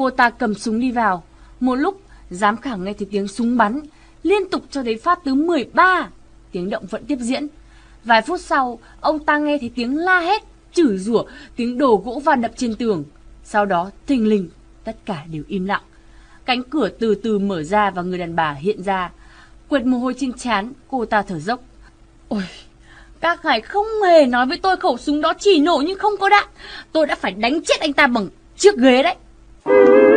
Cô ta cầm súng đi vào. Một lúc, giám khảo nghe thấy tiếng súng bắn, liên tục cho đến phát thứ 13. Tiếng động vẫn tiếp diễn. Vài phút sau, ông ta nghe thấy tiếng la hét, chửi rủa, tiếng đổ gỗ và đập trên tường. Sau đó, thình lình, tất cả đều im lặng. Cánh cửa từ từ mở ra và người đàn bà hiện ra. Quệt mồ hôi trên trán, cô ta thở dốc. Ôi, các ngài không hề nói với tôi khẩu súng đó chỉ nổ nhưng không có đạn. Tôi đã phải đánh chết anh ta bằng chiếc ghế đấy. Thank you.